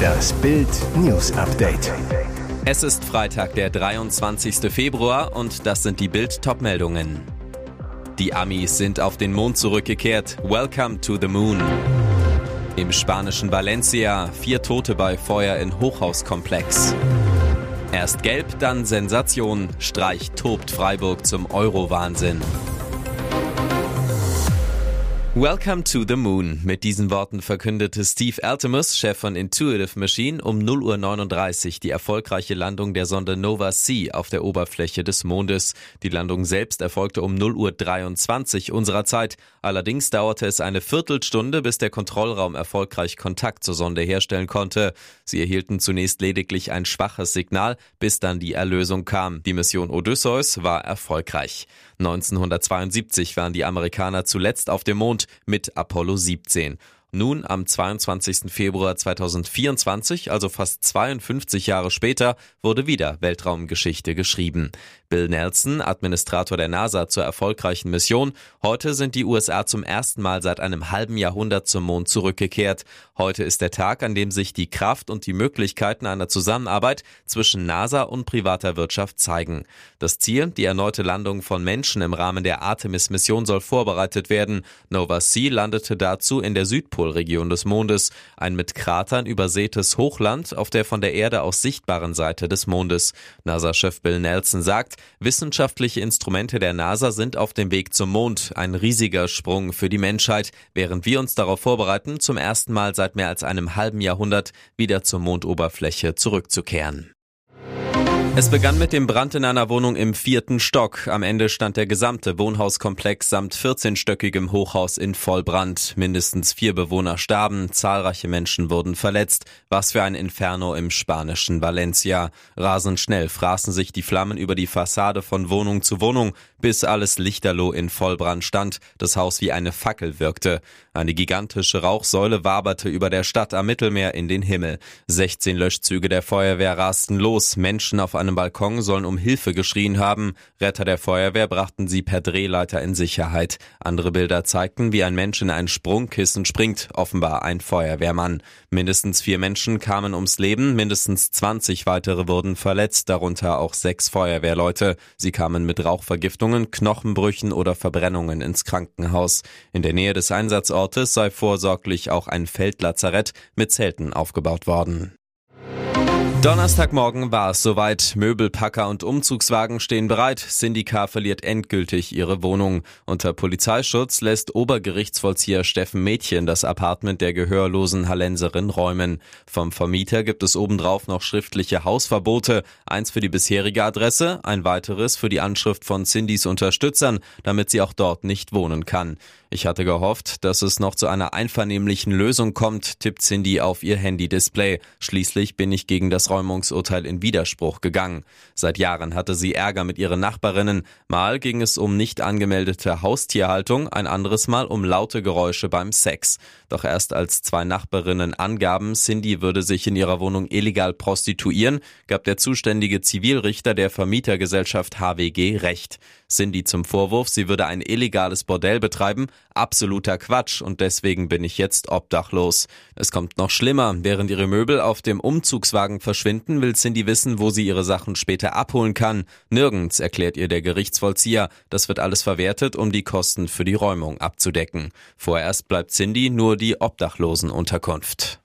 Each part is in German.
Das Bild News Update. Es ist Freitag, der 23. Februar und das sind die Bild Topmeldungen. Die Amis sind auf den Mond zurückgekehrt. Welcome to the Moon. Im spanischen Valencia vier Tote bei Feuer in Hochhauskomplex. Erst gelb, dann Sensation. Streich tobt Freiburg zum Euro-Wahnsinn. Welcome to the Moon. Mit diesen Worten verkündete Steve Altemus, Chef von Intuitive Machine, um 0.39 Uhr die erfolgreiche Landung der Sonde Nova C auf der Oberfläche des Mondes. Die Landung selbst erfolgte um 0.23 Uhr unserer Zeit. Allerdings dauerte es eine Viertelstunde, bis der Kontrollraum erfolgreich Kontakt zur Sonde herstellen konnte. Sie erhielten zunächst lediglich ein schwaches Signal, bis dann die Erlösung kam. Die Mission Odysseus war erfolgreich. 1972 waren die Amerikaner zuletzt auf dem Mond mit Apollo 17. Nun, am 22. Februar 2024, also fast 52 Jahre später, wurde wieder Weltraumgeschichte geschrieben. Bill Nelson, Administrator der NASA zur erfolgreichen Mission, heute sind die USA zum ersten Mal seit einem halben Jahrhundert zum Mond zurückgekehrt. Heute ist der Tag, an dem sich die Kraft und die Möglichkeiten einer Zusammenarbeit zwischen NASA und privater Wirtschaft zeigen. Das Ziel, die erneute Landung von Menschen im Rahmen der Artemis-Mission soll vorbereitet werden. Nova C landete dazu in der Südpol Südpolregion des Mondes, ein mit Kratern übersätes Hochland auf der von der Erde aus sichtbaren Seite des Mondes. NASA-Chef Bill Nelson sagt, wissenschaftliche Instrumente der NASA sind auf dem Weg zum Mond, ein riesiger Sprung für die Menschheit, während wir uns darauf vorbereiten, zum ersten Mal seit mehr als einem halben Jahrhundert wieder zur Mondoberfläche zurückzukehren. Es begann mit dem Brand in einer Wohnung im vierten Stock. Am Ende stand der gesamte Wohnhauskomplex samt 14-stöckigem Hochhaus in Vollbrand. Mindestens vier Bewohner starben, zahlreiche Menschen wurden verletzt. Was für ein Inferno im spanischen Valencia. Rasend schnell fraßen sich die Flammen über die Fassade von Wohnung zu Wohnung, bis alles lichterloh in Vollbrand stand, das Haus wie eine Fackel wirkte. Eine gigantische Rauchsäule waberte über der Stadt am Mittelmeer in den Himmel. 16 Löschzüge der Feuerwehr rasten los, Menschen auf einem Balkon sollen um Hilfe geschrien haben. Retter der Feuerwehr brachten sie per Drehleiter in Sicherheit. Andere Bilder zeigten, wie ein Mensch in ein Sprungkissen springt, offenbar ein Feuerwehrmann. Mindestens vier Menschen kamen ums Leben, mindestens 20 weitere wurden verletzt, darunter auch sechs Feuerwehrleute. Sie kamen mit Rauchvergiftungen, Knochenbrüchen oder Verbrennungen ins Krankenhaus. In der Nähe des Einsatzortes sei vorsorglich auch ein Feldlazarett mit Zelten aufgebaut worden. Donnerstagmorgen war es soweit. Möbelpacker und Umzugswagen stehen bereit. Syndica verliert endgültig ihre Wohnung. Unter Polizeischutz lässt Obergerichtsvollzieher Steffen Mädchen das Apartment der gehörlosen Hallenserin räumen. Vom Vermieter gibt es obendrauf noch schriftliche Hausverbote. Eins für die bisherige Adresse, ein weiteres für die Anschrift von Cindys Unterstützern, damit sie auch dort nicht wohnen kann. Ich hatte gehofft, dass es noch zu einer einvernehmlichen Lösung kommt, tippt Cindy auf ihr Handy-Display. Schließlich bin ich gegen das Räumungsurteil in Widerspruch gegangen. Seit Jahren hatte sie Ärger mit ihren Nachbarinnen. Mal ging es um nicht angemeldete Haustierhaltung, ein anderes Mal um laute Geräusche beim Sex. Doch erst als zwei Nachbarinnen angaben, Cindy würde sich in ihrer Wohnung illegal prostituieren, gab der zuständige Zivilrichter der Vermietergesellschaft HWG Recht. Cindy zum Vorwurf, sie würde ein illegales Bordell betreiben, absoluter Quatsch und deswegen bin ich jetzt obdachlos. Es kommt noch schlimmer, während ihre Möbel auf dem Umzugswagen verschwinden, will Cindy wissen, wo sie ihre Sachen später abholen kann. Nirgends, erklärt ihr der Gerichtsvollzieher, das wird alles verwertet, um die Kosten für die Räumung abzudecken. Vorerst bleibt Cindy nur die Obdachlosenunterkunft.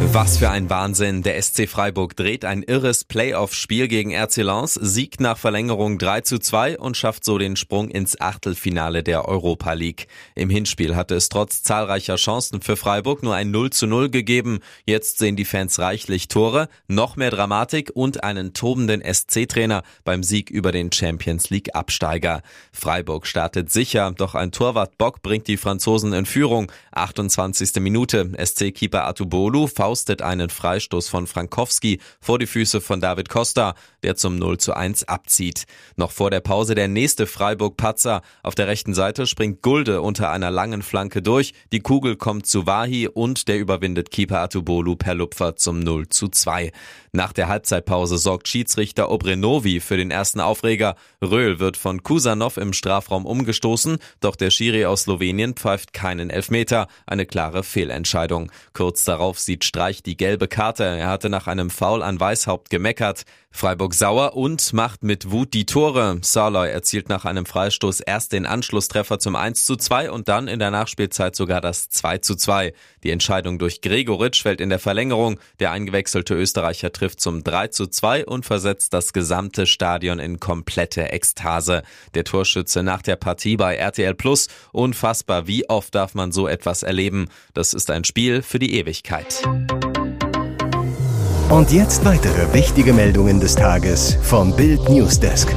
Was für ein Wahnsinn. Der SC Freiburg dreht ein irres Playoff-Spiel gegen RC Lens, siegt nach Verlängerung 3 zu 2 und schafft so den Sprung ins Achtelfinale der Europa League. Im Hinspiel hatte es trotz zahlreicher Chancen für Freiburg nur ein 0 zu 0 gegeben. Jetzt sehen die Fans reichlich Tore, noch mehr Dramatik und einen tobenden SC-Trainer beim Sieg über den Champions League-Absteiger. Freiburg startet sicher, doch ein Torwart Bock bringt die Franzosen in Führung. 28. Minute. SC-Keeper Atubolu faustet einen Freistoß von Frankowski vor die Füße von David Costa, der zum 0 zu 1 abzieht. Noch vor der Pause der nächste Freiburg-Patzer. Auf der rechten Seite springt Gulde unter einer langen Flanke durch, die Kugel kommt zu Wahi und der überwindet Keeper Atubolu per Lupfer zum 0 zu 2. Nach der Halbzeitpause sorgt Schiedsrichter Obrenovi für den ersten Aufreger. Röhl wird von Kusanov im Strafraum umgestoßen, doch der Schiri aus Slowenien pfeift keinen Elfmeter. Eine klare Fehlentscheidung. Kurz darauf sieht Streich die gelbe Karte. Er hatte nach einem Foul an Weißhaupt gemeckert. Freiburg sauer und macht mit Wut die Tore. Saloy erzielt nach einem Freistoß erst den Anschlusstreffer zum 1 zu 2 und dann in der Nachspielzeit sogar das 2 zu 2. Die Entscheidung durch Gregoritsch fällt in der Verlängerung. Der eingewechselte Österreicher trifft zum 3 zu 2 und versetzt das gesamte Stadion in komplette Ekstase. Der Torschütze nach der Partie bei RTL Plus. Unfassbar, wie oft darf man so etwas erleben? Das ist ein Spiel für die Ewigkeit. Und jetzt weitere wichtige Meldungen des Tages vom Bild Newsdesk.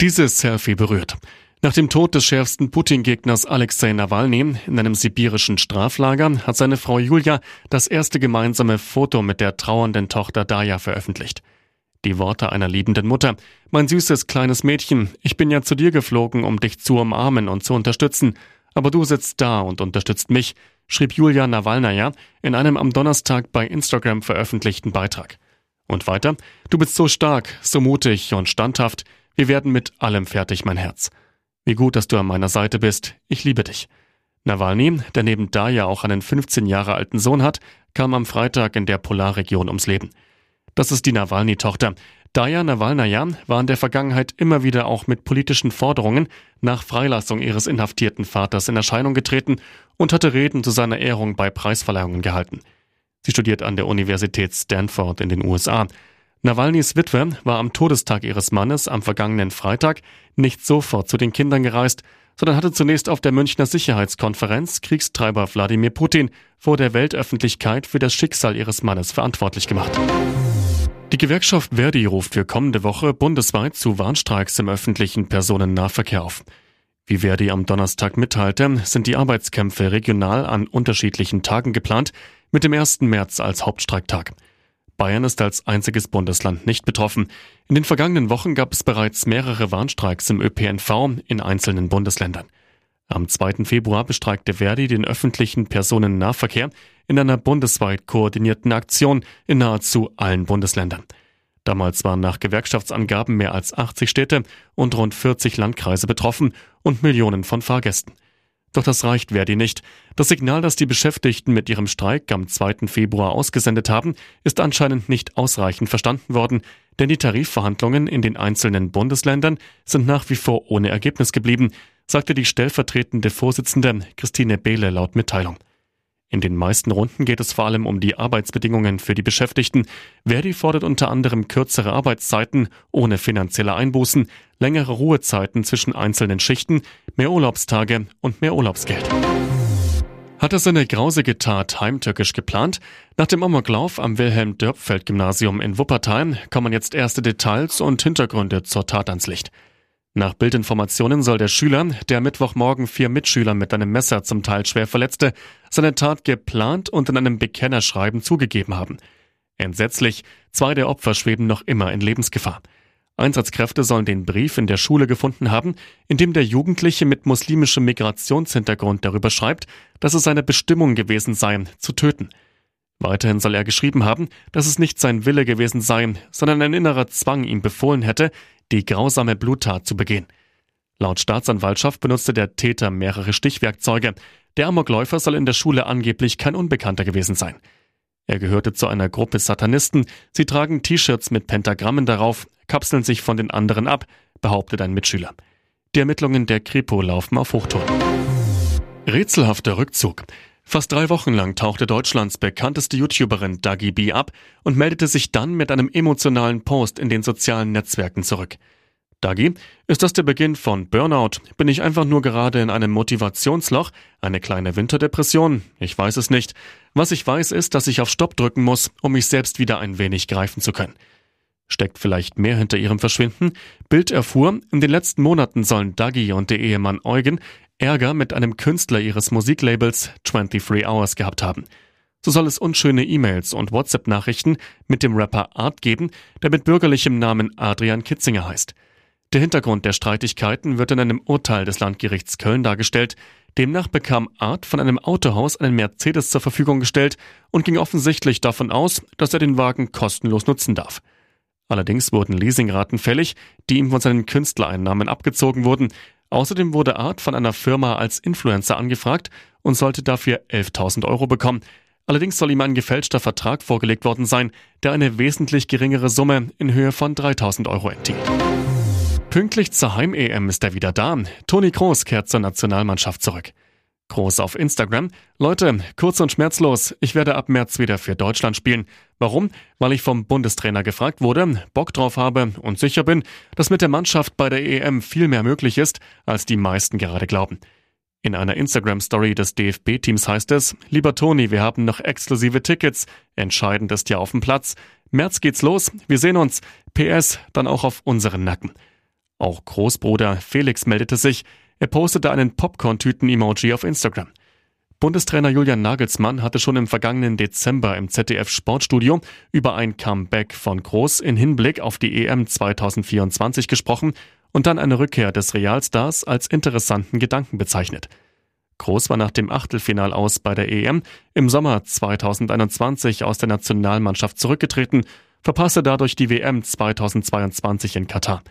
Dieses Selfie berührt. Nach dem Tod des schärfsten Putin-Gegners Alexei Nawalny in einem sibirischen Straflager hat seine Frau Julia das erste gemeinsame Foto mit der trauernden Tochter Daya veröffentlicht. Die Worte einer liebenden Mutter. Mein süßes kleines Mädchen, ich bin ja zu dir geflogen, um dich zu umarmen und zu unterstützen. Aber du sitzt da und unterstützt mich, schrieb Julia Nawalnaja in einem am Donnerstag bei Instagram veröffentlichten Beitrag. Und weiter, du bist so stark, so mutig und standhaft, wir werden mit allem fertig, mein Herz. Wie gut, dass du an meiner Seite bist. Ich liebe dich. Nawalny, der neben Daya auch einen 15 Jahre alten Sohn hat, kam am Freitag in der Polarregion ums Leben. Das ist die Nawalny-Tochter. Daya Nawalnaja war in der Vergangenheit immer wieder auch mit politischen Forderungen nach Freilassung ihres inhaftierten Vaters in Erscheinung getreten und hatte Reden zu seiner Ehrung bei Preisverleihungen gehalten. Sie studiert an der Universität Stanford in den USA. Nawalnys Witwe war am Todestag ihres Mannes am vergangenen Freitag nicht sofort zu den Kindern gereist, sondern hatte zunächst auf der Münchner Sicherheitskonferenz Kriegstreiber Wladimir Putin vor der Weltöffentlichkeit für das Schicksal ihres Mannes verantwortlich gemacht. Die Gewerkschaft Verdi ruft für kommende Woche bundesweit zu Warnstreiks im öffentlichen Personennahverkehr auf. Wie Verdi am Donnerstag mitteilte, sind die Arbeitskämpfe regional an unterschiedlichen Tagen geplant, mit dem 1. März als Hauptstreiktag. Bayern ist als einziges Bundesland nicht betroffen. In den vergangenen Wochen gab es bereits mehrere Warnstreiks im ÖPNV in einzelnen Bundesländern. Am 2. Februar bestreikte Verdi den öffentlichen Personennahverkehr in einer bundesweit koordinierten Aktion in nahezu allen Bundesländern. Damals waren nach Gewerkschaftsangaben mehr als 80 Städte und rund 40 Landkreise betroffen und Millionen von Fahrgästen. Doch das reicht Verdi nicht. Das Signal, das die Beschäftigten mit ihrem Streik am 2. Februar ausgesendet haben, ist anscheinend nicht ausreichend verstanden worden, denn die Tarifverhandlungen in den einzelnen Bundesländern sind nach wie vor ohne Ergebnis geblieben, sagte die stellvertretende Vorsitzende Christine Behle laut Mitteilung. In den meisten Runden geht es vor allem um die Arbeitsbedingungen für die Beschäftigten. Verdi fordert unter anderem kürzere Arbeitszeiten ohne finanzielle Einbußen, längere Ruhezeiten zwischen einzelnen Schichten, mehr Urlaubstage und mehr Urlaubsgeld. Hat er seine grausige Tat heimtückisch geplant? Nach dem Amoklauf am Wilhelm-Dörpfeld-Gymnasium in Wuppertal kommen jetzt erste Details und Hintergründe zur Tat ans Licht. Nach Bildinformationen soll der Schüler, der Mittwochmorgen vier Mitschüler mit einem Messer zum Teil schwer verletzte, seine Tat geplant und in einem Bekennerschreiben zugegeben haben. Entsetzlich, zwei der Opfer schweben noch immer in Lebensgefahr. Einsatzkräfte sollen den Brief in der Schule gefunden haben, in dem der Jugendliche mit muslimischem Migrationshintergrund darüber schreibt, dass es seine Bestimmung gewesen sei, zu töten. Weiterhin soll er geschrieben haben, dass es nicht sein Wille gewesen sei, sondern ein innerer Zwang ihm befohlen hätte, die grausame Bluttat zu begehen. Laut Staatsanwaltschaft benutzte der Täter mehrere Stichwerkzeuge. Der Amokläufer soll in der Schule angeblich kein Unbekannter gewesen sein. Er gehörte zu einer Gruppe Satanisten. Sie tragen T-Shirts mit Pentagrammen darauf, kapseln sich von den anderen ab, behauptet ein Mitschüler. Die Ermittlungen der Kripo laufen auf Hochtouren. Rätselhafter Rückzug. Fast drei Wochen lang tauchte Deutschlands bekannteste YouTuberin Dagi B ab und meldete sich dann mit einem emotionalen Post in den sozialen Netzwerken zurück. Dagi, ist das der Beginn von Burnout? Bin ich einfach nur gerade in einem Motivationsloch? Eine kleine Winterdepression? Ich weiß es nicht. Was ich weiß ist, dass ich auf Stopp drücken muss, um mich selbst wieder ein wenig greifen zu können. Steckt vielleicht mehr hinter ihrem Verschwinden? Bild erfuhr, in den letzten Monaten sollen Dagi und der Ehemann Eugen Ärger mit einem Künstler ihres Musiklabels 23 Hours gehabt haben. So soll es unschöne E-Mails und WhatsApp-Nachrichten mit dem Rapper Art geben, der mit bürgerlichem Namen Adrian Kitzinger heißt. Der Hintergrund der Streitigkeiten wird in einem Urteil des Landgerichts Köln dargestellt. Demnach bekam Art von einem Autohaus einen Mercedes zur Verfügung gestellt und ging offensichtlich davon aus, dass er den Wagen kostenlos nutzen darf. Allerdings wurden Leasingraten fällig, die ihm von seinen Künstlereinnahmen abgezogen wurden. Außerdem wurde Art von einer Firma als Influencer angefragt und sollte dafür 11.000 Euro bekommen. Allerdings soll ihm ein gefälschter Vertrag vorgelegt worden sein, der eine wesentlich geringere Summe in Höhe von 3000 Euro enthielt. Pünktlich zur Heim-EM ist er wieder da. Toni Kroos kehrt zur Nationalmannschaft zurück. Groß auf Instagram. Leute, kurz und schmerzlos, ich werde ab März wieder für Deutschland spielen. Warum? Weil ich vom Bundestrainer gefragt wurde, Bock drauf habe und sicher bin, dass mit der Mannschaft bei der EM viel mehr möglich ist, als die meisten gerade glauben. In einer Instagram-Story des DFB-Teams heißt es, lieber Toni, wir haben noch exklusive Tickets. Entscheidend ist ja auf dem Platz. März geht's los. Wir sehen uns. PS, dann auch auf unseren Nacken. Auch Großbruder Felix meldete sich. Er postete einen Popcorn-Tüten-Emoji auf Instagram. Bundestrainer Julian Nagelsmann hatte schon im vergangenen Dezember im ZDF Sportstudio über ein Comeback von Groß in Hinblick auf die EM 2024 gesprochen und dann eine Rückkehr des Realstars als interessanten Gedanken bezeichnet. Groß war nach dem Achtelfinal aus bei der EM im Sommer 2021 aus der Nationalmannschaft zurückgetreten, verpasste dadurch die WM 2022 in Katar.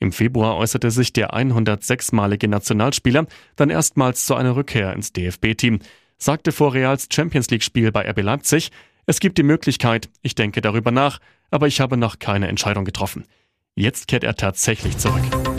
Im Februar äußerte sich der 106-malige Nationalspieler dann erstmals zu einer Rückkehr ins DFB-Team, sagte vor Reals Champions League-Spiel bei RB Leipzig, es gibt die Möglichkeit, ich denke darüber nach, aber ich habe noch keine Entscheidung getroffen. Jetzt kehrt er tatsächlich zurück.